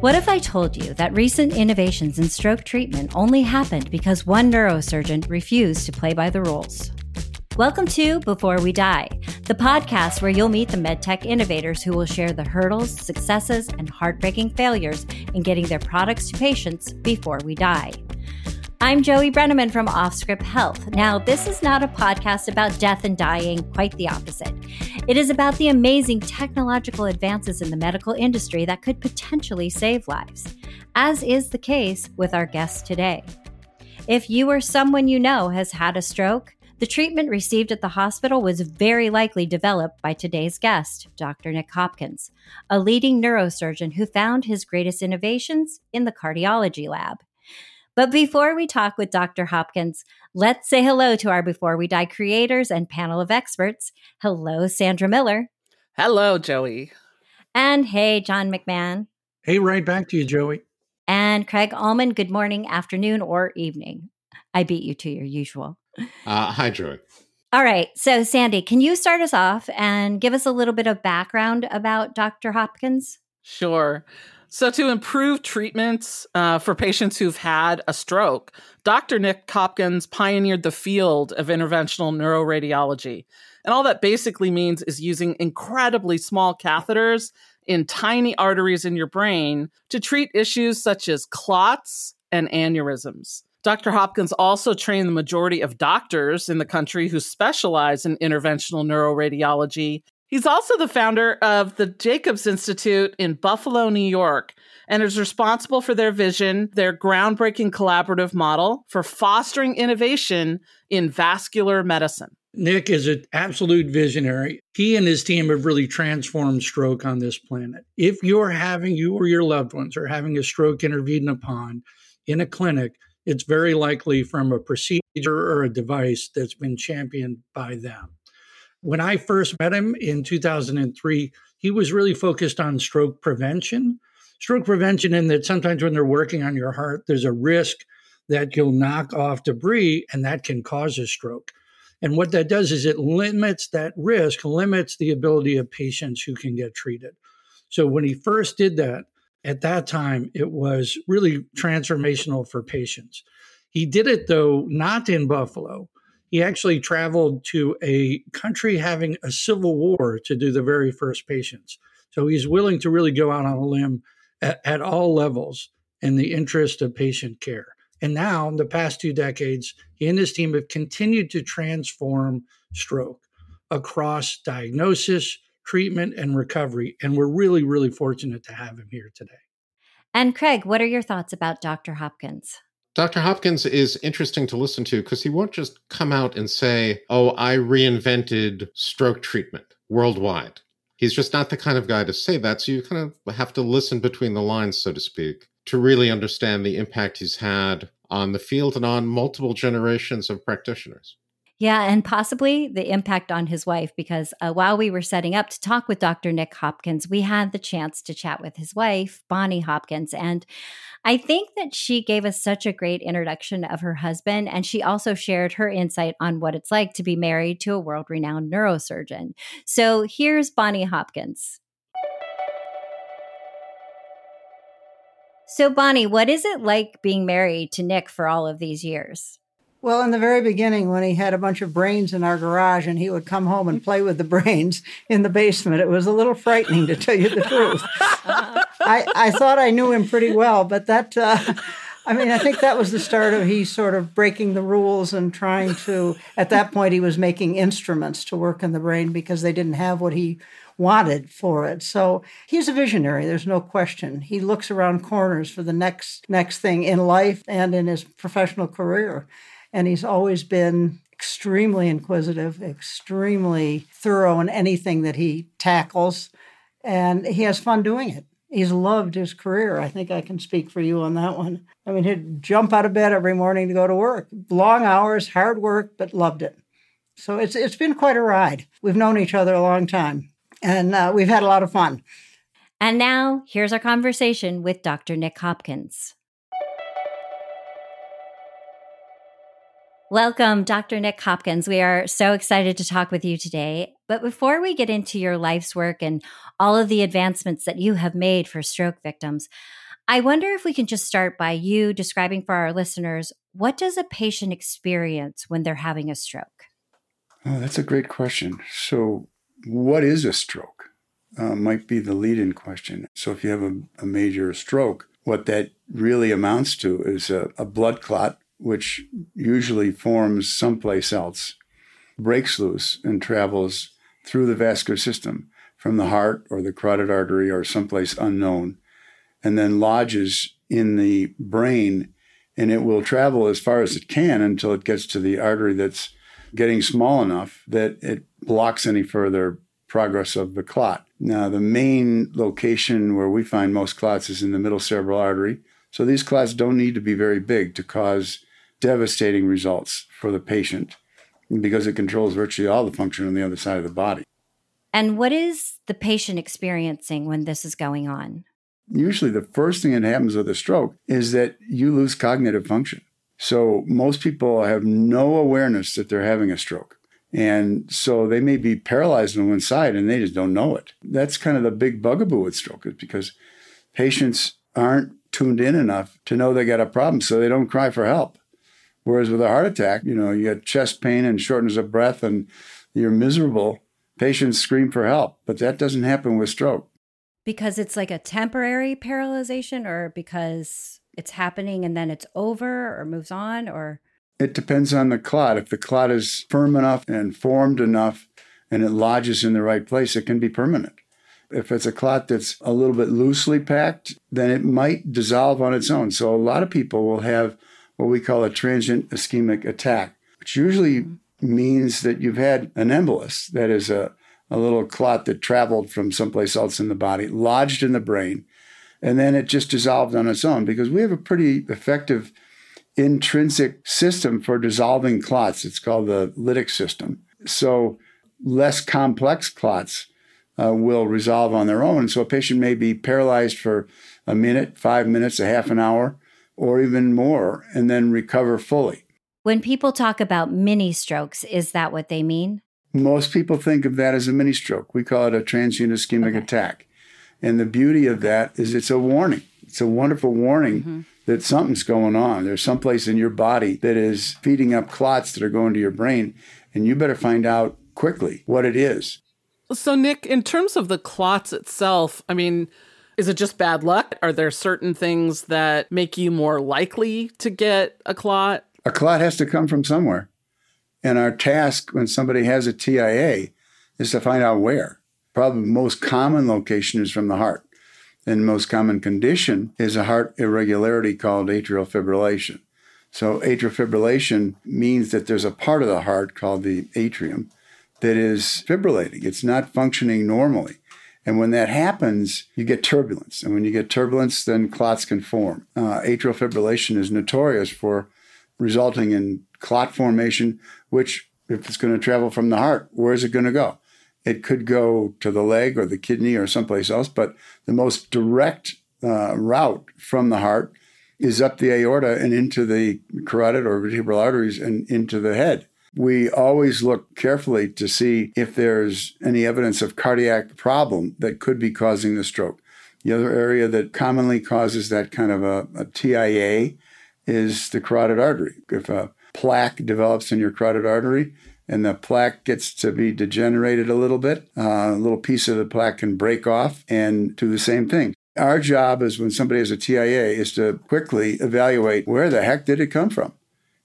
What if I told you that recent innovations in stroke treatment only happened because one neurosurgeon refused to play by the rules? Welcome to Before We Die, the podcast where you'll meet the medtech innovators who will share the hurdles, successes, and heartbreaking failures in getting their products to patients before we die. I'm Joey Brenneman from Offscrip Health. Now, this is not a podcast about death and dying, quite the opposite. It is about the amazing technological advances in the medical industry that could potentially save lives, as is the case with our guest today. If you or someone you know has had a stroke, the treatment received at the hospital was very likely developed by today's guest, Dr. Nick Hopkins, a leading neurosurgeon who found his greatest innovations in the cardiology lab. But before we talk with Dr. Hopkins, let's say hello to our Before We Die creators and panel of experts. Hello, Sandra Miller. Hello, Joey. And hey, John McMahon. Hey, right back to you, Joey. And Craig Allman, good morning, afternoon, or evening. I beat you to your usual. Uh, hi, Joey. All right. So, Sandy, can you start us off and give us a little bit of background about Dr. Hopkins? Sure. So, to improve treatments uh, for patients who've had a stroke, Dr. Nick Hopkins pioneered the field of interventional neuroradiology. And all that basically means is using incredibly small catheters in tiny arteries in your brain to treat issues such as clots and aneurysms. Dr. Hopkins also trained the majority of doctors in the country who specialize in interventional neuroradiology He's also the founder of the Jacobs Institute in Buffalo, New York, and is responsible for their vision, their groundbreaking collaborative model for fostering innovation in vascular medicine. Nick is an absolute visionary. He and his team have really transformed stroke on this planet. If you're having, you or your loved ones are having a stroke intervened upon in a clinic, it's very likely from a procedure or a device that's been championed by them. When I first met him in 2003, he was really focused on stroke prevention. Stroke prevention, in that sometimes when they're working on your heart, there's a risk that you'll knock off debris and that can cause a stroke. And what that does is it limits that risk, limits the ability of patients who can get treated. So when he first did that, at that time, it was really transformational for patients. He did it, though, not in Buffalo. He actually traveled to a country having a civil war to do the very first patients. So he's willing to really go out on a limb at, at all levels in the interest of patient care. And now, in the past two decades, he and his team have continued to transform stroke across diagnosis, treatment, and recovery. And we're really, really fortunate to have him here today. And Craig, what are your thoughts about Dr. Hopkins? Dr. Hopkins is interesting to listen to because he won't just come out and say, Oh, I reinvented stroke treatment worldwide. He's just not the kind of guy to say that. So you kind of have to listen between the lines, so to speak, to really understand the impact he's had on the field and on multiple generations of practitioners. Yeah, and possibly the impact on his wife, because uh, while we were setting up to talk with Dr. Nick Hopkins, we had the chance to chat with his wife, Bonnie Hopkins. And I think that she gave us such a great introduction of her husband. And she also shared her insight on what it's like to be married to a world renowned neurosurgeon. So here's Bonnie Hopkins. So, Bonnie, what is it like being married to Nick for all of these years? Well, in the very beginning, when he had a bunch of brains in our garage and he would come home and play with the brains in the basement, it was a little frightening to tell you the truth. I, I thought I knew him pretty well, but that uh, I mean, I think that was the start of he sort of breaking the rules and trying to. At that point, he was making instruments to work in the brain because they didn't have what he wanted for it. So he's a visionary. There's no question. He looks around corners for the next next thing in life and in his professional career, and he's always been extremely inquisitive, extremely thorough in anything that he tackles, and he has fun doing it. He's loved his career. I think I can speak for you on that one. I mean, he'd jump out of bed every morning to go to work. Long hours, hard work, but loved it. So it's it's been quite a ride. We've known each other a long time, and uh, we've had a lot of fun. And now, here's our conversation with Dr. Nick Hopkins. Welcome, Dr. Nick Hopkins. We are so excited to talk with you today. But before we get into your life's work and all of the advancements that you have made for stroke victims, I wonder if we can just start by you describing for our listeners what does a patient experience when they're having a stroke? Oh, that's a great question. So, what is a stroke? Uh, might be the lead in question. So, if you have a, a, major stroke, what that really amounts to is a, a blood clot which usually forms someplace else, breaks loose and travels through the vascular system from the heart or the carotid artery or someplace unknown, and then lodges in the brain. And it will travel as far as it can until it gets to the artery that's getting small enough that it blocks any further progress of the clot. Now, the main location where we find most clots is in the middle cerebral artery. So these clots don't need to be very big to cause devastating results for the patient because it controls virtually all the function on the other side of the body. And what is the patient experiencing when this is going on? Usually, the first thing that happens with a stroke is that you lose cognitive function. So, most people have no awareness that they're having a stroke. And so they may be paralyzed on one side and they just don't know it. That's kind of the big bugaboo with stroke is because patients aren't tuned in enough to know they got a problem, so they don't cry for help. Whereas with a heart attack, you know, you get chest pain and shortness of breath and you're miserable. Patients scream for help, but that doesn't happen with stroke. Because it's like a temporary paralyzation or because it's happening and then it's over or moves on or it depends on the clot. If the clot is firm enough and formed enough and it lodges in the right place, it can be permanent. If it's a clot that's a little bit loosely packed, then it might dissolve on its own. So a lot of people will have what we call a transient ischemic attack, which usually means that you've had an embolus, that is a, a little clot that traveled from someplace else in the body, lodged in the brain, and then it just dissolved on its own because we have a pretty effective intrinsic system for dissolving clots. It's called the lytic system. So less complex clots uh, will resolve on their own. So a patient may be paralyzed for a minute, five minutes, a half an hour, or even more and then recover fully. When people talk about mini strokes, is that what they mean? Most people think of that as a mini stroke. We call it a transient ischemic okay. attack. And the beauty of that is it's a warning. It's a wonderful warning mm-hmm. that something's going on. There's someplace in your body that is feeding up clots that are going to your brain, and you better find out quickly what it is. So, Nick, in terms of the clots itself, I mean, is it just bad luck? Are there certain things that make you more likely to get a clot? A clot has to come from somewhere. And our task when somebody has a TIA is to find out where. Probably most common location is from the heart. And most common condition is a heart irregularity called atrial fibrillation. So, atrial fibrillation means that there's a part of the heart called the atrium that is fibrillating. It's not functioning normally. And when that happens, you get turbulence. And when you get turbulence, then clots can form. Uh, atrial fibrillation is notorious for resulting in clot formation, which, if it's going to travel from the heart, where is it going to go? It could go to the leg or the kidney or someplace else, but the most direct uh, route from the heart is up the aorta and into the carotid or vertebral arteries and into the head. We always look carefully to see if there's any evidence of cardiac problem that could be causing the stroke. The other area that commonly causes that kind of a, a TIA is the carotid artery. If a plaque develops in your carotid artery and the plaque gets to be degenerated a little bit, uh, a little piece of the plaque can break off and do the same thing. Our job is when somebody has a TIA is to quickly evaluate where the heck did it come from?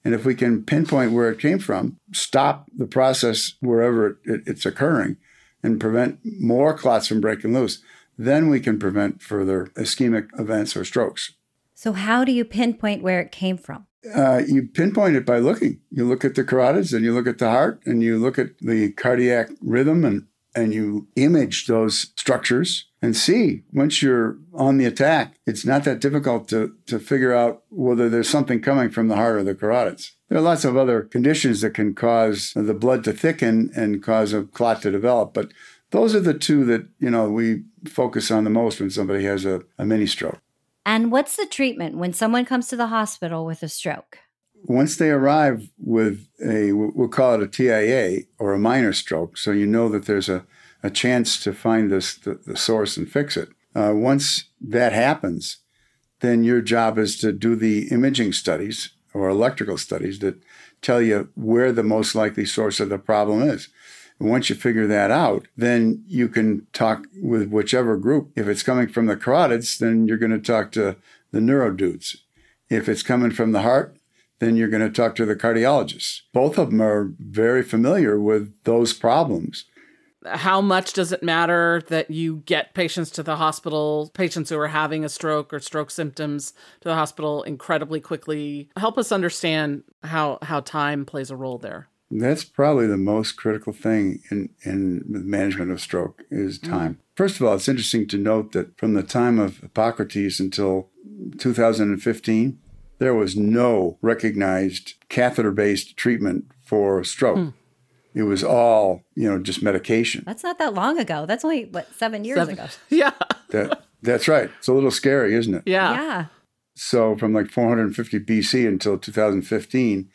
And if we can pinpoint where it came from, stop the process wherever it, it's occurring and prevent more clots from breaking loose, then we can prevent further ischemic events or strokes. So, how do you pinpoint where it came from? Uh, you pinpoint it by looking. You look at the carotids and you look at the heart and you look at the cardiac rhythm and, and you image those structures and see once you're on the attack, it's not that difficult to, to figure out whether there's something coming from the heart or the carotids. There are lots of other conditions that can cause the blood to thicken and cause a clot to develop, but those are the two that, you know, we focus on the most when somebody has a, a mini stroke. And what's the treatment when someone comes to the hospital with a stroke? Once they arrive with a, we'll call it a TIA or a minor stroke, so you know that there's a, a chance to find this, the, the source and fix it. Uh, once that happens, then your job is to do the imaging studies or electrical studies that tell you where the most likely source of the problem is. And once you figure that out, then you can talk with whichever group. If it's coming from the carotids, then you're going to talk to the neuro dudes. If it's coming from the heart, then you're going to talk to the cardiologist. Both of them are very familiar with those problems. How much does it matter that you get patients to the hospital, patients who are having a stroke or stroke symptoms to the hospital incredibly quickly? Help us understand how, how time plays a role there. That's probably the most critical thing in, in the management of stroke is mm. time. Mm. First of all, it's interesting to note that from the time of Hippocrates until 2015, there was no recognized catheter based treatment for stroke. Mm. It was all, you know, just medication. That's not that long ago. That's only, what, seven years seven. ago? Yeah. That, that's right. It's a little scary, isn't it? Yeah. Yeah. So from like 450 BC until 2015,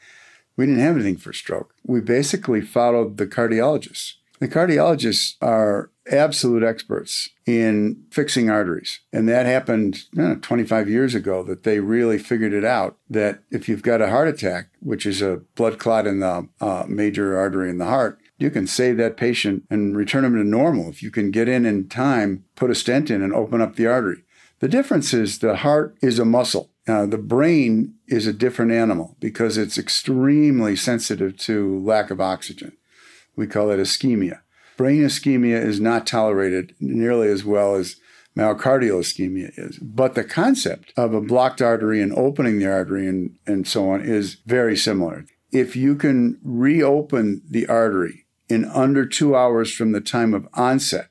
we didn't have anything for stroke. We basically followed the cardiologists. The cardiologists are absolute experts in fixing arteries. And that happened you know, 25 years ago that they really figured it out that if you've got a heart attack, which is a blood clot in the uh, major artery in the heart, you can save that patient and return them to normal. If you can get in in time, put a stent in and open up the artery. The difference is the heart is a muscle. Uh, the brain is a different animal because it's extremely sensitive to lack of oxygen. We call it ischemia. Brain ischemia is not tolerated nearly as well as myocardial ischemia is. But the concept of a blocked artery and opening the artery and, and so on is very similar. If you can reopen the artery in under two hours from the time of onset,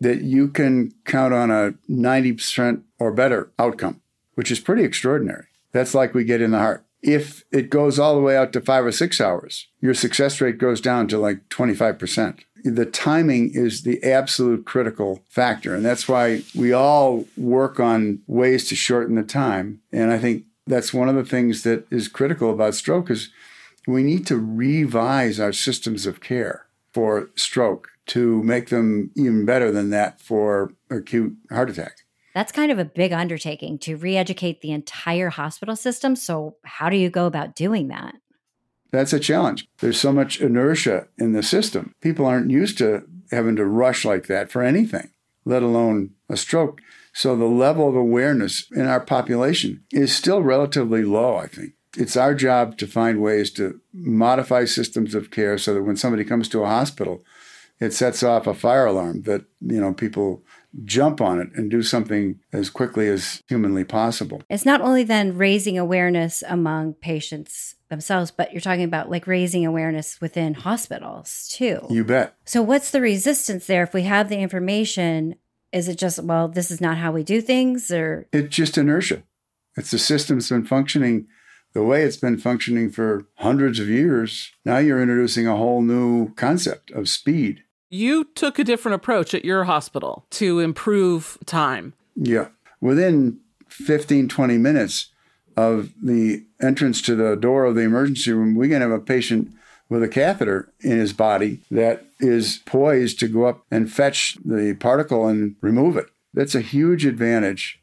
that you can count on a 90% or better outcome which is pretty extraordinary. That's like we get in the heart. If it goes all the way out to five or six hours, your success rate goes down to like 25%. The timing is the absolute critical factor. And that's why we all work on ways to shorten the time. And I think that's one of the things that is critical about stroke is we need to revise our systems of care for stroke to make them even better than that for acute heart attack. That's kind of a big undertaking to re educate the entire hospital system. So, how do you go about doing that? That's a challenge. There's so much inertia in the system. People aren't used to having to rush like that for anything, let alone a stroke. So, the level of awareness in our population is still relatively low, I think. It's our job to find ways to modify systems of care so that when somebody comes to a hospital, it sets off a fire alarm that you know people jump on it and do something as quickly as humanly possible. It's not only then raising awareness among patients themselves, but you're talking about like raising awareness within hospitals too. You bet. So, what's the resistance there if we have the information? Is it just, well, this is not how we do things, or? It's just inertia. It's the system's been functioning the way it's been functioning for hundreds of years. Now you're introducing a whole new concept of speed you took a different approach at your hospital to improve time. Yeah. Within 15, 20 minutes of the entrance to the door of the emergency room, we can have a patient with a catheter in his body that is poised to go up and fetch the particle and remove it. That's a huge advantage.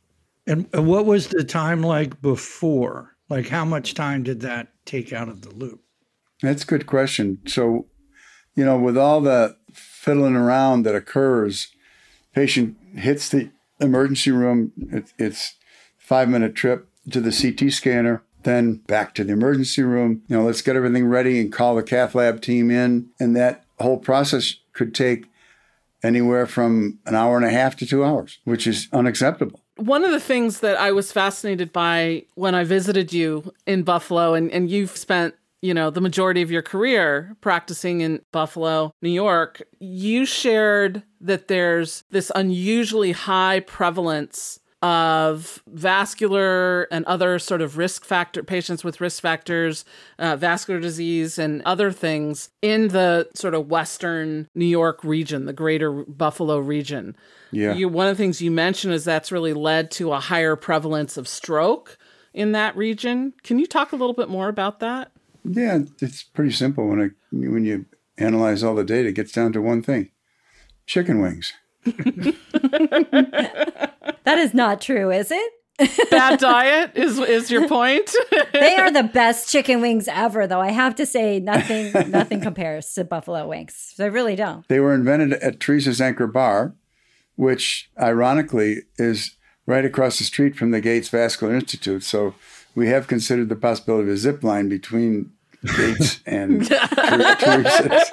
And what was the time like before? Like, how much time did that take out of the loop? That's a good question. So, you know, with all the fiddling around that occurs, patient hits the emergency room. It, it's five minute trip to the CT scanner, then back to the emergency room. You know, let's get everything ready and call the cath lab team in. And that whole process could take anywhere from an hour and a half to two hours, which is unacceptable. One of the things that I was fascinated by when I visited you in Buffalo, and, and you've spent you know, the majority of your career practicing in Buffalo, New York, you shared that there's this unusually high prevalence of vascular and other sort of risk factor patients with risk factors, uh, vascular disease, and other things in the sort of Western New York region, the greater Buffalo region. Yeah. You, one of the things you mentioned is that's really led to a higher prevalence of stroke in that region. Can you talk a little bit more about that? Yeah, it's pretty simple when I, when you analyze all the data. It gets down to one thing: chicken wings. that is not true, is it? Bad diet is is your point. they are the best chicken wings ever, though. I have to say, nothing nothing compares to buffalo wings. They really don't. They were invented at Teressa's Anchor Bar, which ironically is right across the street from the Gates Vascular Institute. So we have considered the possibility of a zip line between Gates and Teressa's.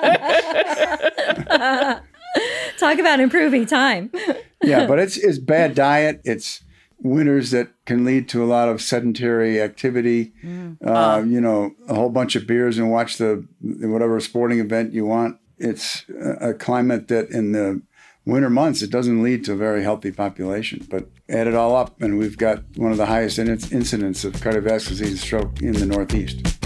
Talk about improving time. yeah, but it's it's bad diet. It's winters that can lead to a lot of sedentary activity. Mm. Uh, you know, a whole bunch of beers and watch the whatever sporting event you want. It's a climate that in the winter months it doesn't lead to a very healthy population. But add it all up, and we've got one of the highest incidence of cardiovascular disease and stroke in the Northeast.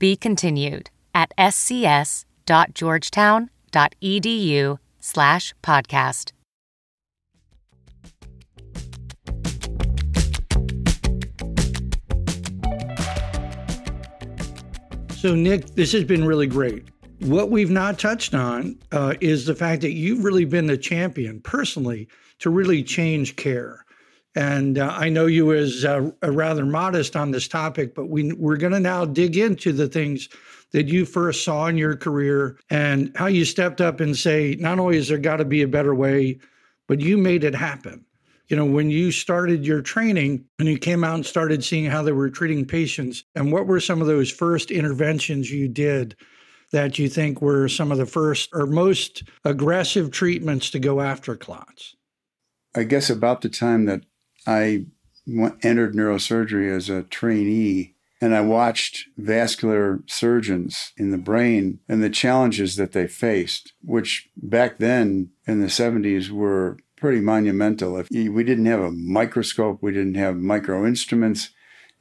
be continued at scs.georgetown.edu slash podcast. So, Nick, this has been really great. What we've not touched on uh, is the fact that you've really been the champion personally to really change care. And uh, I know you as uh, rather modest on this topic, but we, we're going to now dig into the things that you first saw in your career and how you stepped up and say, not only is there got to be a better way, but you made it happen. You know, when you started your training and you came out and started seeing how they were treating patients, and what were some of those first interventions you did that you think were some of the first or most aggressive treatments to go after clots? I guess about the time that I entered neurosurgery as a trainee and I watched vascular surgeons in the brain and the challenges that they faced, which back then in the 70s were pretty monumental. If we didn't have a microscope, we didn't have micro instruments.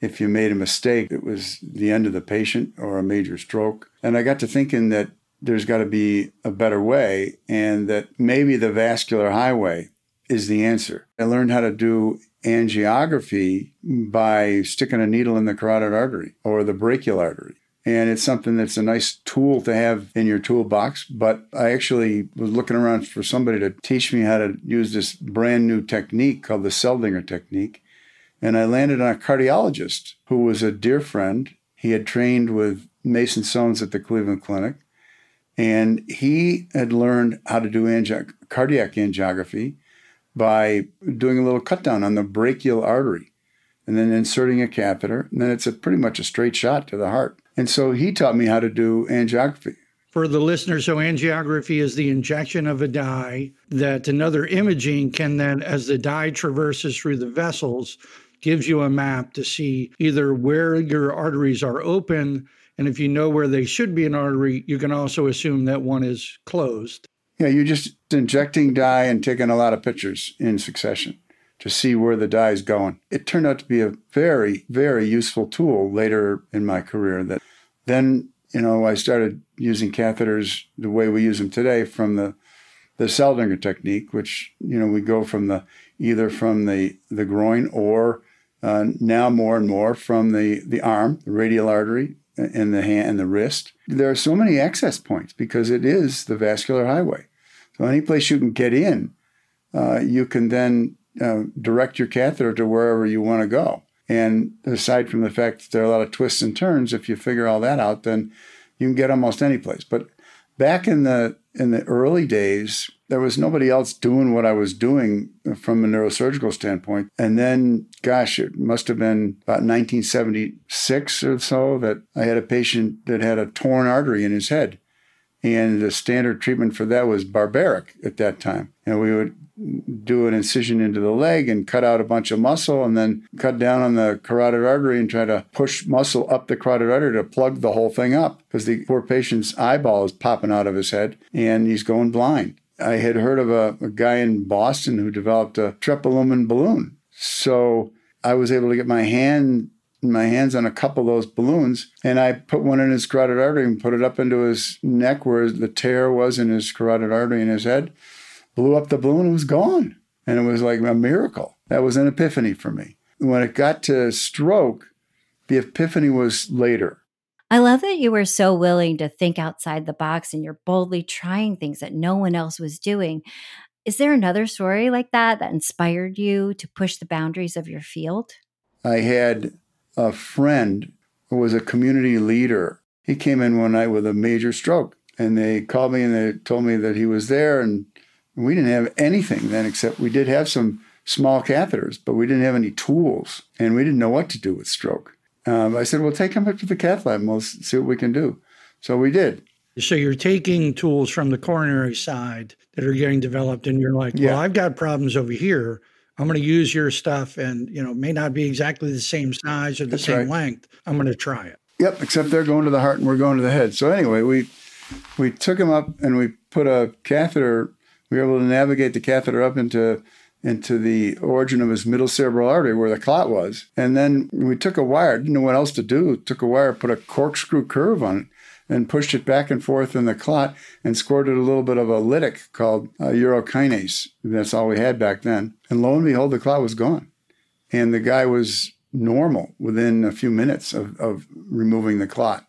If you made a mistake, it was the end of the patient or a major stroke. And I got to thinking that there's got to be a better way and that maybe the vascular highway is the answer. I learned how to do angiography by sticking a needle in the carotid artery or the brachial artery. And it's something that's a nice tool to have in your toolbox. But I actually was looking around for somebody to teach me how to use this brand new technique called the Seldinger technique. And I landed on a cardiologist who was a dear friend. He had trained with Mason Sones at the Cleveland Clinic. And he had learned how to do angi- cardiac angiography by doing a little cut down on the brachial artery and then inserting a catheter. And then it's a pretty much a straight shot to the heart. And so he taught me how to do angiography. For the listener, so angiography is the injection of a dye that another imaging can then, as the dye traverses through the vessels, gives you a map to see either where your arteries are open. And if you know where they should be an artery, you can also assume that one is closed. Yeah, you're just injecting dye and taking a lot of pictures in succession to see where the dye is going. It turned out to be a very, very useful tool later in my career that then, you know, I started using catheters the way we use them today from the the Seldinger technique, which you know we go from the either from the the groin or uh, now more and more from the the arm, the radial artery, and the hand and the wrist. There are so many access points because it is the vascular highway. So any place you can get in, uh, you can then uh, direct your catheter to wherever you want to go. And aside from the fact that there are a lot of twists and turns, if you figure all that out, then you can get almost any place. But back in the in the early days, there was nobody else doing what I was doing from a neurosurgical standpoint. And then, gosh, it must have been about 1976 or so that I had a patient that had a torn artery in his head. And the standard treatment for that was barbaric at that time. And we would do an incision into the leg and cut out a bunch of muscle and then cut down on the carotid artery and try to push muscle up the carotid artery to plug the whole thing up because the poor patient's eyeball is popping out of his head and he's going blind. I had heard of a, a guy in Boston who developed a trepilumen balloon. So I was able to get my hand my hands on a couple of those balloons and I put one in his carotid artery and put it up into his neck where the tear was in his carotid artery in his head blew up the balloon, it was gone. And it was like a miracle. That was an epiphany for me. When it got to stroke, the epiphany was later. I love that you were so willing to think outside the box and you're boldly trying things that no one else was doing. Is there another story like that that inspired you to push the boundaries of your field? I had a friend who was a community leader. He came in one night with a major stroke and they called me and they told me that he was there and we didn't have anything then except we did have some small catheters, but we didn't have any tools and we didn't know what to do with stroke. Um, I said, well, take him up to the cath lab and we'll see what we can do. So we did. So you're taking tools from the coronary side that are getting developed, and you're like, yeah. well, I've got problems over here. I'm going to use your stuff, and you know, may not be exactly the same size or the That's same right. length. I'm going to try it. Yep. Except they're going to the heart, and we're going to the head. So anyway, we we took him up and we put a catheter we were able to navigate the catheter up into into the origin of his middle cerebral artery where the clot was. And then we took a wire, didn't know what else to do, took a wire, put a corkscrew curve on it, and pushed it back and forth in the clot and squirted a little bit of a lytic called uh, urokinase. That's all we had back then. And lo and behold, the clot was gone. And the guy was normal within a few minutes of, of removing the clot.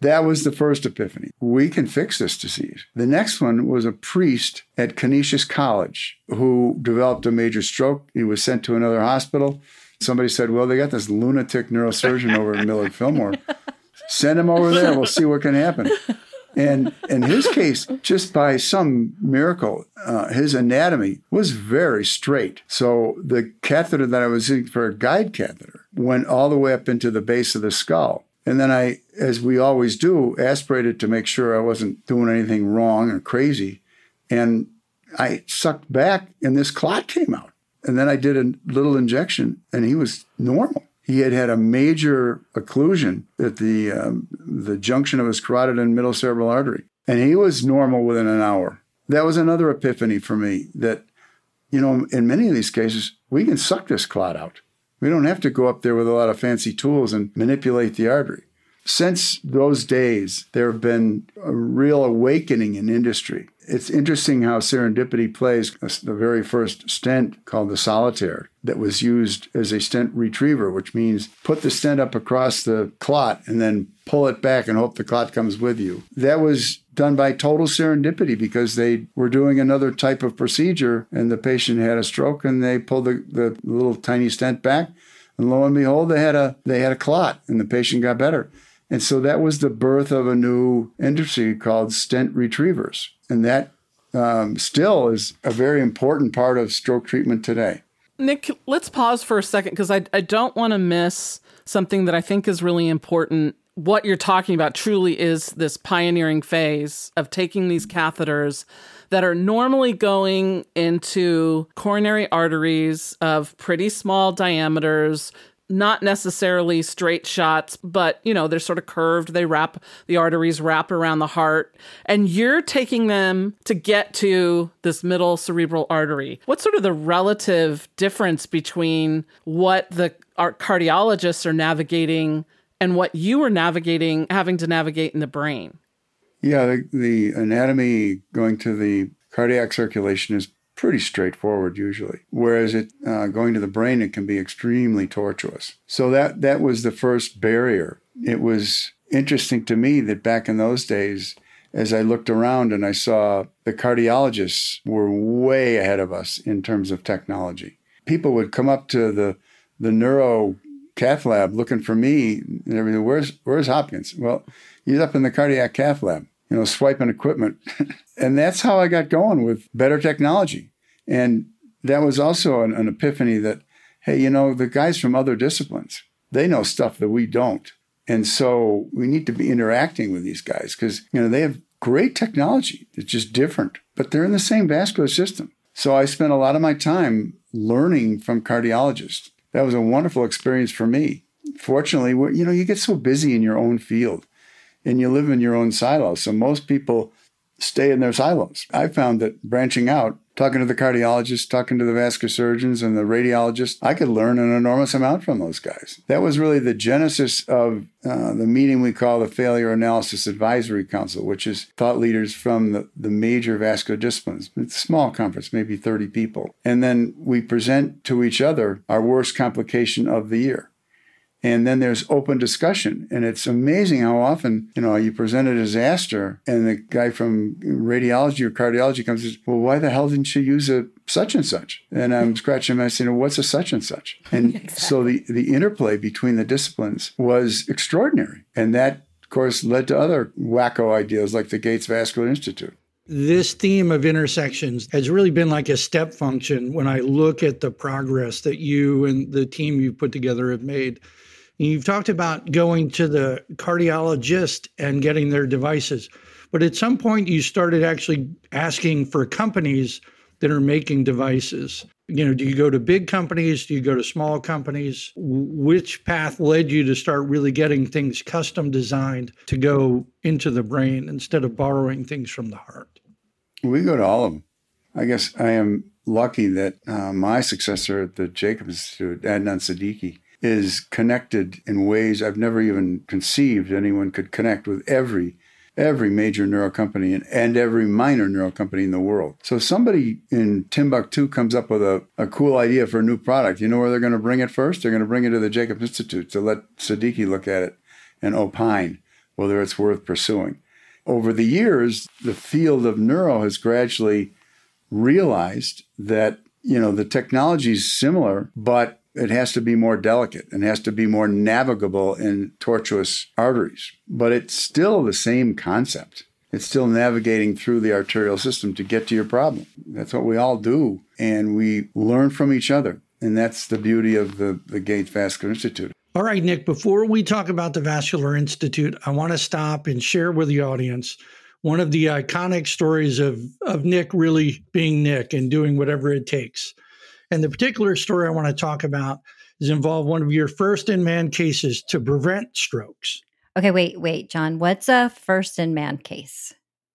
That was the first epiphany. We can fix this disease. The next one was a priest at Canisius College who developed a major stroke. He was sent to another hospital. Somebody said, Well, they got this lunatic neurosurgeon over in Millard Fillmore. Send him over there. We'll see what can happen. And in his case, just by some miracle, uh, his anatomy was very straight. So the catheter that I was using for a guide catheter went all the way up into the base of the skull. And then I, as we always do, aspirated to make sure I wasn't doing anything wrong or crazy. And I sucked back, and this clot came out. And then I did a little injection, and he was normal. He had had a major occlusion at the um, the junction of his carotid and middle cerebral artery, and he was normal within an hour. That was another epiphany for me. That you know, in many of these cases, we can suck this clot out. We don't have to go up there with a lot of fancy tools and manipulate the artery. Since those days, there have been a real awakening in industry. It's interesting how serendipity plays the very first stent called the solitaire that was used as a stent retriever, which means put the stent up across the clot and then pull it back and hope the clot comes with you. That was done by total serendipity because they were doing another type of procedure and the patient had a stroke and they pulled the, the little tiny stent back and lo and behold they had a they had a clot and the patient got better. And so that was the birth of a new industry called stent retrievers. And that um, still is a very important part of stroke treatment today. Nick, let's pause for a second because I, I don't want to miss something that I think is really important. What you're talking about truly is this pioneering phase of taking these catheters that are normally going into coronary arteries of pretty small diameters, not necessarily straight shots, but you know, they're sort of curved. They wrap the arteries wrap around the heart, and you're taking them to get to this middle cerebral artery. What's sort of the relative difference between what the cardiologists are navigating and what you are navigating, having to navigate in the brain? Yeah, the, the anatomy going to the cardiac circulation is pretty straightforward usually. Whereas it uh, going to the brain, it can be extremely tortuous. So that that was the first barrier. It was interesting to me that back in those days, as I looked around and I saw the cardiologists were way ahead of us in terms of technology. People would come up to the the neuro cath lab looking for me and everything. Where's where's Hopkins? Well, he's up in the cardiac cath lab, you know, swiping equipment. and that's how I got going with better technology. And that was also an, an epiphany that, hey, you know, the guys from other disciplines, they know stuff that we don't. And so we need to be interacting with these guys because, you know, they have great technology. It's just different, but they're in the same vascular system. So I spent a lot of my time learning from cardiologists. That was a wonderful experience for me. Fortunately, you know, you get so busy in your own field and you live in your own silo. So most people stay in their silos. I found that branching out talking to the cardiologists, talking to the vascular surgeons and the radiologists, I could learn an enormous amount from those guys. That was really the genesis of uh, the meeting we call the Failure Analysis Advisory Council, which is thought leaders from the, the major vascular disciplines. It's a small conference, maybe 30 people. And then we present to each other our worst complication of the year and then there's open discussion. And it's amazing how often you know you present a disaster and the guy from radiology or cardiology comes and says well why the hell didn't you use a such and such? And i'm scratching my head saying well, what's a such and such? And exactly. so the, the interplay between the disciplines was extraordinary. And that of course led to other wacko ideas like the gates vascular institute. This theme of intersections has really been like a step function when I look at the progress that you and the team you've put together have made. You've talked about going to the cardiologist and getting their devices, but at some point you started actually asking for companies that are making devices. You know, do you go to big companies? Do you go to small companies? Which path led you to start really getting things custom designed to go into the brain instead of borrowing things from the heart? We go to all of them. I guess I am lucky that uh, my successor at the Jacob Institute, Adnan Siddiqui, is connected in ways I've never even conceived anyone could connect with every every major neuro company and, and every minor neuro company in the world. So somebody in Timbuktu comes up with a, a cool idea for a new product, you know where they're going to bring it first? They're going to bring it to the Jacob Institute to let Siddiqui look at it and opine whether it's worth pursuing. Over the years, the field of neuro has gradually realized that you know the technology is similar, but it has to be more delicate and has to be more navigable in tortuous arteries. But it's still the same concept. It's still navigating through the arterial system to get to your problem. That's what we all do. And we learn from each other. And that's the beauty of the, the Gates Vascular Institute. All right, Nick, before we talk about the Vascular Institute, I want to stop and share with the audience one of the iconic stories of, of Nick really being Nick and doing whatever it takes. And the particular story I want to talk about is involved one of your first in man cases to prevent strokes. Okay, wait, wait, John. What's a first in man case?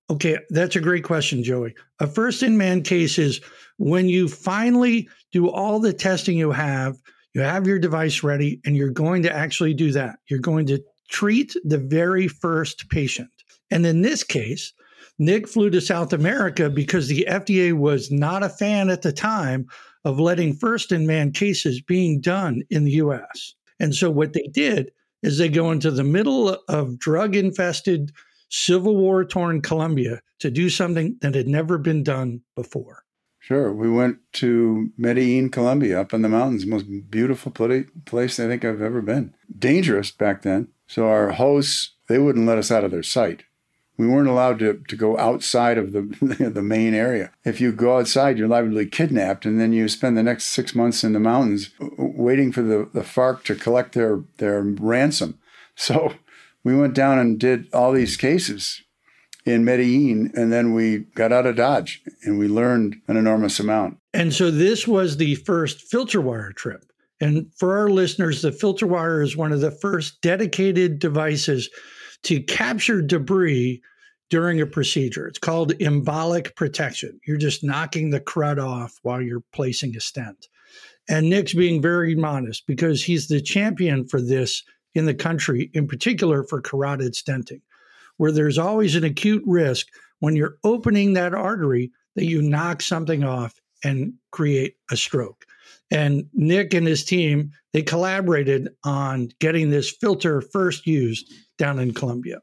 Okay, that's a great question, Joey. A first in man case is when you finally do all the testing you have, you have your device ready, and you're going to actually do that. You're going to treat the very first patient. And in this case, Nick flew to South America because the FDA was not a fan at the time of letting first in man cases being done in the US. And so what they did is they go into the middle of drug infested, Civil War torn Colombia to do something that had never been done before. Sure. We went to Medellin, Colombia, up in the mountains, most beautiful place I think I've ever been. Dangerous back then. So our hosts, they wouldn't let us out of their sight. We weren't allowed to, to go outside of the, the main area. If you go outside, you're be kidnapped, and then you spend the next six months in the mountains waiting for the, the FARC to collect their, their ransom. So we went down and did all these cases in Medellin, and then we got out of Dodge and we learned an enormous amount. And so this was the first filter wire trip. And for our listeners, the filter wire is one of the first dedicated devices to capture debris during a procedure. It's called embolic protection. You're just knocking the crud off while you're placing a stent. And Nick's being very modest because he's the champion for this in the country, in particular for carotid stenting. where there's always an acute risk when you're opening that artery that you knock something off and create a stroke. And Nick and his team, they collaborated on getting this filter first used down in Colombia.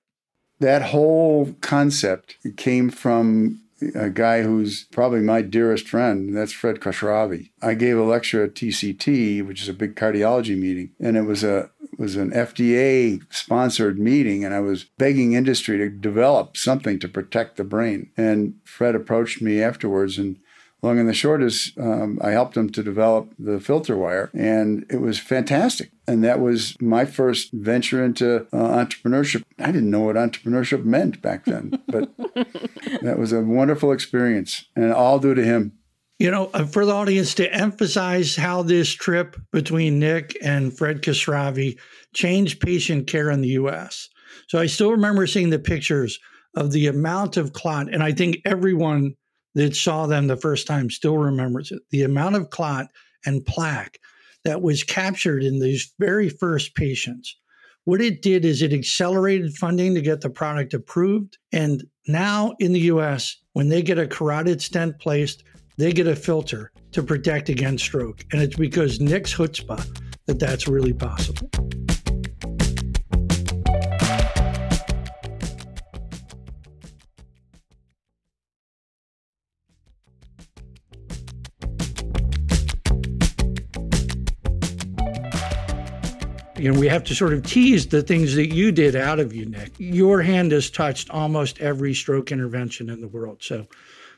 That whole concept came from a guy who's probably my dearest friend. That's Fred Khosravi. I gave a lecture at TCT, which is a big cardiology meeting, and it was a was an FDA sponsored meeting, and I was begging industry to develop something to protect the brain. And Fred approached me afterwards and long and the short is um, I helped him to develop the filter wire, and it was fantastic. And that was my first venture into uh, entrepreneurship. I didn't know what entrepreneurship meant back then, but that was a wonderful experience, and all due to him. You know, uh, for the audience to emphasize how this trip between Nick and Fred Khosravi changed patient care in the U.S. So I still remember seeing the pictures of the amount of clot, and I think everyone that saw them the first time still remembers it. The amount of clot and plaque that was captured in these very first patients. What it did is it accelerated funding to get the product approved. And now in the US, when they get a carotid stent placed, they get a filter to protect against stroke. And it's because Nick's chutzpah that that's really possible. You know, we have to sort of tease the things that you did out of you, Nick. Your hand has touched almost every stroke intervention in the world. So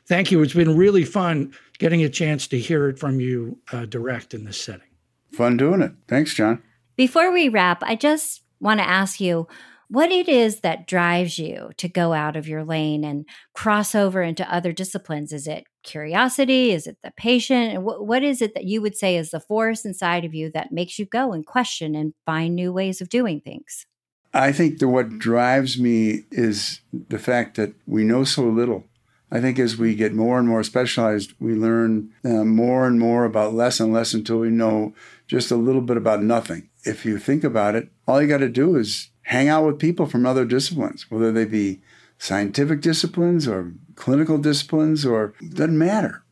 thank you. It's been really fun getting a chance to hear it from you uh, direct in this setting. Fun doing it. Thanks, John. Before we wrap, I just want to ask you what it is that drives you to go out of your lane and cross over into other disciplines. Is it curiosity? Is it the patient? And what, what is it that you would say is the force inside of you that makes you go and question and find new ways of doing things? I think that what drives me is the fact that we know so little. I think as we get more and more specialized, we learn uh, more and more about less and less until we know just a little bit about nothing. If you think about it, all you got to do is hang out with people from other disciplines, whether they be scientific disciplines or clinical disciplines or doesn't matter.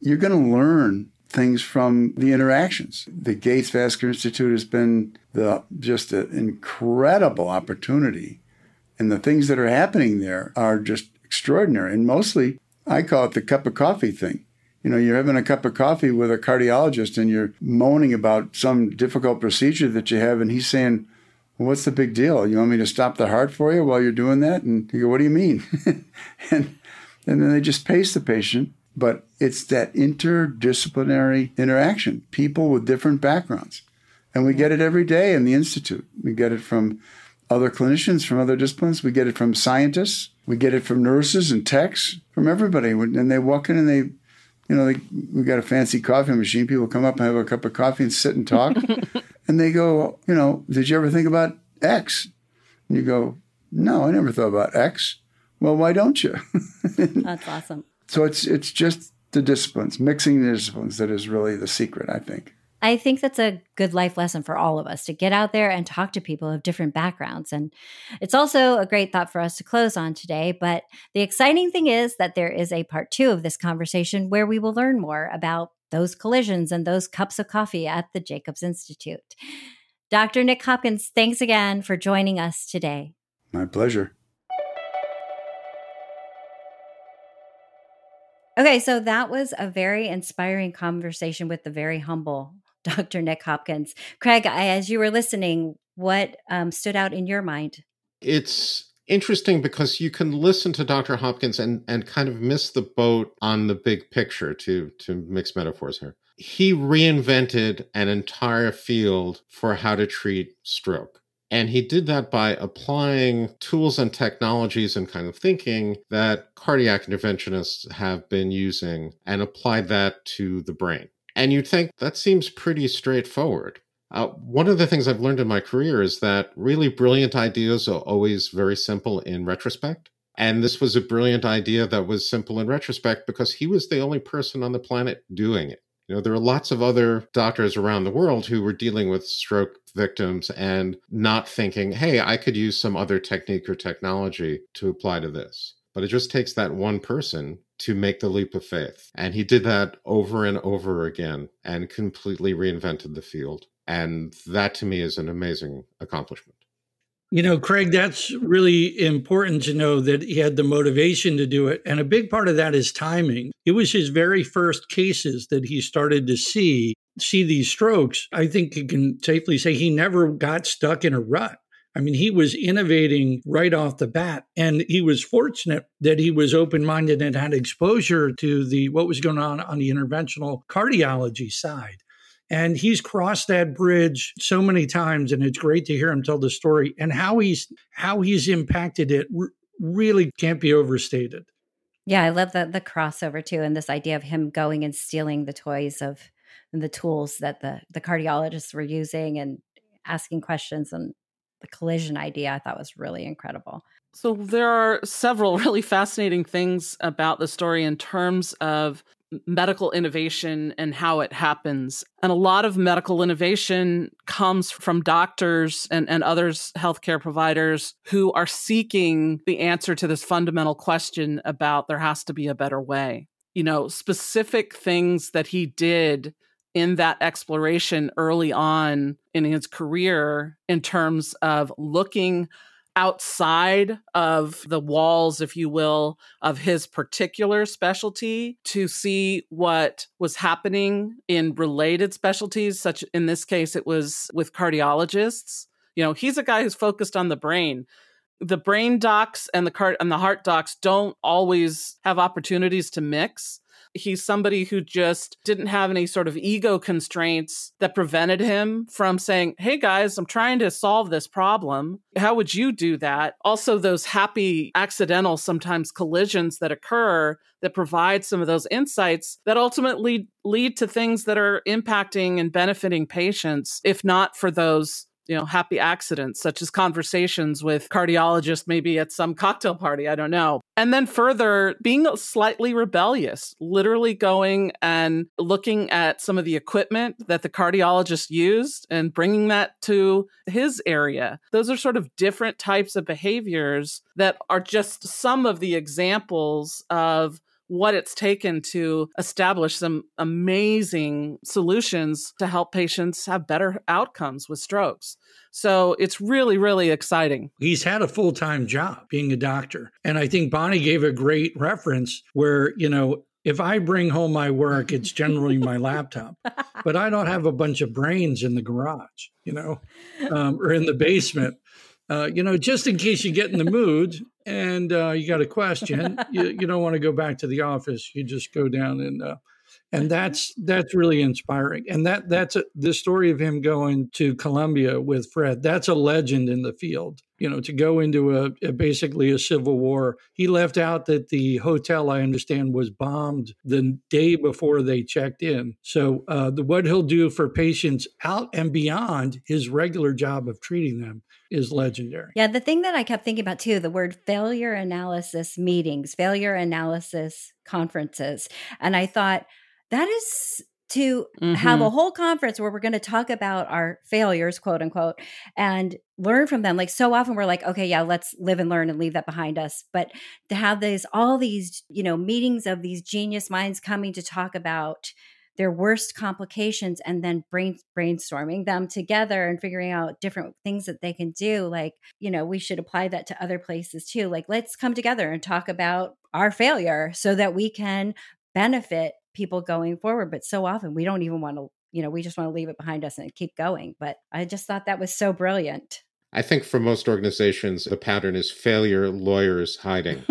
You're going to learn things from the interactions. The Gates Vascular Institute has been the just an incredible opportunity, and the things that are happening there are just extraordinary. And mostly, I call it the cup of coffee thing. You know, you're having a cup of coffee with a cardiologist, and you're moaning about some difficult procedure that you have, and he's saying, what's the big deal? You want me to stop the heart for you while you're doing that? And you go, what do you mean? and, and then they just pace the patient. But it's that interdisciplinary interaction, people with different backgrounds. And we get it every day in the Institute. We get it from other clinicians from other disciplines. We get it from scientists. We get it from nurses and techs, from everybody. And they walk in and they, you know, they, we got a fancy coffee machine. People come up and have a cup of coffee and sit and talk. And they go, you know, did you ever think about X? And you go, no, I never thought about X. Well, why don't you? That's awesome. So it's it's just the disciplines, mixing the disciplines that is really the secret, I think. I think that's a good life lesson for all of us to get out there and talk to people of different backgrounds. And it's also a great thought for us to close on today. But the exciting thing is that there is a part two of this conversation where we will learn more about those collisions and those cups of coffee at the Jacobs Institute. Dr. Nick Hopkins, thanks again for joining us today. My pleasure. Okay, so that was a very inspiring conversation with the very humble Dr. Nick Hopkins. Craig, as you were listening, what um, stood out in your mind? It's interesting because you can listen to Dr. Hopkins and and kind of miss the boat on the big picture to to mix metaphors here. He reinvented an entire field for how to treat stroke. And he did that by applying tools and technologies and kind of thinking that cardiac interventionists have been using and applied that to the brain. And you'd think that seems pretty straightforward. Uh, one of the things I've learned in my career is that really brilliant ideas are always very simple in retrospect. And this was a brilliant idea that was simple in retrospect because he was the only person on the planet doing it. You know, there are lots of other doctors around the world who were dealing with stroke victims and not thinking, hey, I could use some other technique or technology to apply to this. But it just takes that one person to make the leap of faith. And he did that over and over again and completely reinvented the field. And that to me is an amazing accomplishment. You know, Craig, that's really important to know that he had the motivation to do it. And a big part of that is timing. It was his very first cases that he started to see see these strokes. I think you can safely say he never got stuck in a rut. I mean, he was innovating right off the bat, and he was fortunate that he was open-minded and had exposure to the what was going on on the interventional cardiology side. And he's crossed that bridge so many times, and it's great to hear him tell the story and how he's how he's impacted it. R- really can't be overstated. Yeah, I love the the crossover too, and this idea of him going and stealing the toys of and the tools that the the cardiologists were using and asking questions and the collision idea I thought was really incredible. So there are several really fascinating things about the story in terms of medical innovation and how it happens. And a lot of medical innovation comes from doctors and, and others, healthcare providers, who are seeking the answer to this fundamental question about there has to be a better way. You know, specific things that he did in that exploration early on in his career in terms of looking outside of the walls, if you will, of his particular specialty to see what was happening in related specialties, such in this case, it was with cardiologists. You know, he's a guy who's focused on the brain. The brain docs and the cart and the heart docs don't always have opportunities to mix he's somebody who just didn't have any sort of ego constraints that prevented him from saying, Hey guys, I'm trying to solve this problem. How would you do that? Also, those happy accidental, sometimes collisions that occur that provide some of those insights that ultimately lead to things that are impacting and benefiting patients, if not for those you know happy accidents such as conversations with cardiologists maybe at some cocktail party i don't know. And then further being slightly rebellious literally going and looking at some of the equipment that the cardiologist used and bringing that to his area. Those are sort of different types of behaviors that are just some of the examples of what it's taken to establish some amazing solutions to help patients have better outcomes with strokes. So it's really, really exciting. He's had a full time job being a doctor. And I think Bonnie gave a great reference where, you know, if I bring home my work, it's generally my laptop, but I don't have a bunch of brains in the garage, you know, um, or in the basement. Uh, you know, just in case you get in the mood and uh, you got a question, you, you don't want to go back to the office. You just go down and uh, and that's that's really inspiring. And that that's a, the story of him going to columbia with fred that's a legend in the field. You know to go into a, a, basically a civil war. He left out that the hotel i understand was bombed the day before they checked in. So uh, the, what he'll do for patients out and beyond his regular job of treating them is legendary. Yeah the thing that i kept thinking about too the word failure analysis meetings failure analysis conferences. And i thought that is to mm-hmm. have a mm-hmm. whole conference where we're going to talk about our failures, quote unquote, and learn from them. Like so often we're like, okay, yeah, let's live and learn and leave that behind us. But to have these, all these, you know, meetings of these genius minds coming to talk about their worst complications and then brain brainstorming them together and figuring out different things that they can do like you know we should apply that to other places too like let's come together and talk about our failure so that we can benefit people going forward. But so often we don't even want to, you know, we just want to leave it behind us and keep going. But I just thought that was so brilliant. I think for most organizations, the pattern is failure, lawyers, hiding.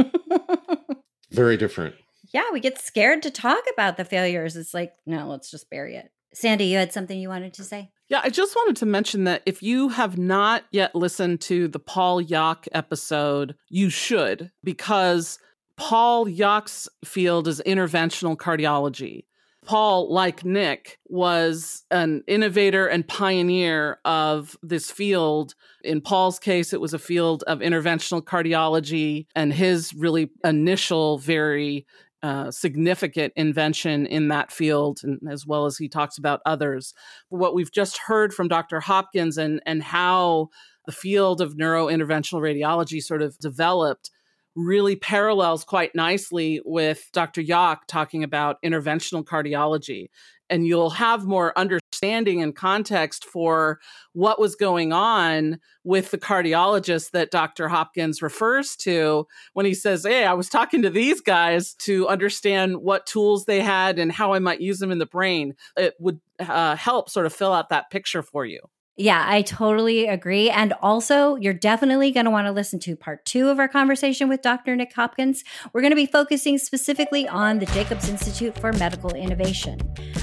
Very different. Yeah, we get scared to talk about the failures. It's like, no, let's just bury it. Sandy, you had something you wanted to say? Yeah, I just wanted to mention that if you have not yet listened to the Paul Yock episode, you should, because Paul Yock's field is interventional cardiology. Paul, like Nick, was an innovator and pioneer of this field. In Paul's case, it was a field of interventional cardiology, and his really initial, very uh, significant invention in that field, and as well as he talks about others. What we've just heard from Dr. Hopkins and and how the field of neurointerventional radiology sort of developed really parallels quite nicely with Dr. Yock talking about interventional cardiology. And you'll have more understanding and context for what was going on with the cardiologist that Dr. Hopkins refers to when he says, Hey, I was talking to these guys to understand what tools they had and how I might use them in the brain. It would uh, help sort of fill out that picture for you. Yeah, I totally agree. And also, you're definitely going to want to listen to part two of our conversation with Dr. Nick Hopkins. We're going to be focusing specifically on the Jacobs Institute for Medical Innovation.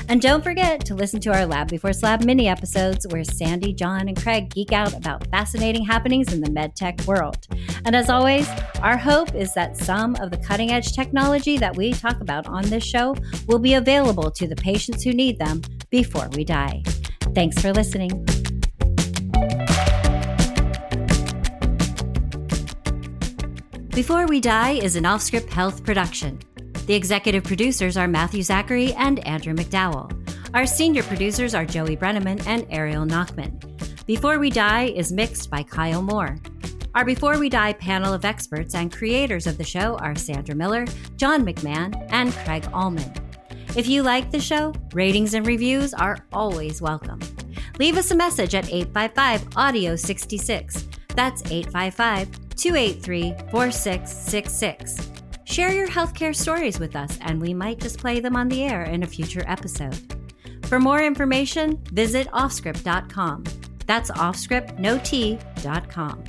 And don't forget to listen to our Lab Before Slab mini episodes where Sandy, John, and Craig geek out about fascinating happenings in the medtech world. And as always, our hope is that some of the cutting edge technology that we talk about on this show will be available to the patients who need them before we die. Thanks for listening. Before We Die is an Offscrip Health production. The executive producers are Matthew Zachary and Andrew McDowell. Our senior producers are Joey Brenneman and Ariel Nachman. Before We Die is mixed by Kyle Moore. Our Before We Die panel of experts and creators of the show are Sandra Miller, John McMahon, and Craig Allman. If you like the show, ratings and reviews are always welcome. Leave us a message at 855 Audio 66. That's 855 283 4666. Share your healthcare stories with us, and we might just play them on the air in a future episode. For more information, visit offscrip.com. That's offscrip, no T, dot com.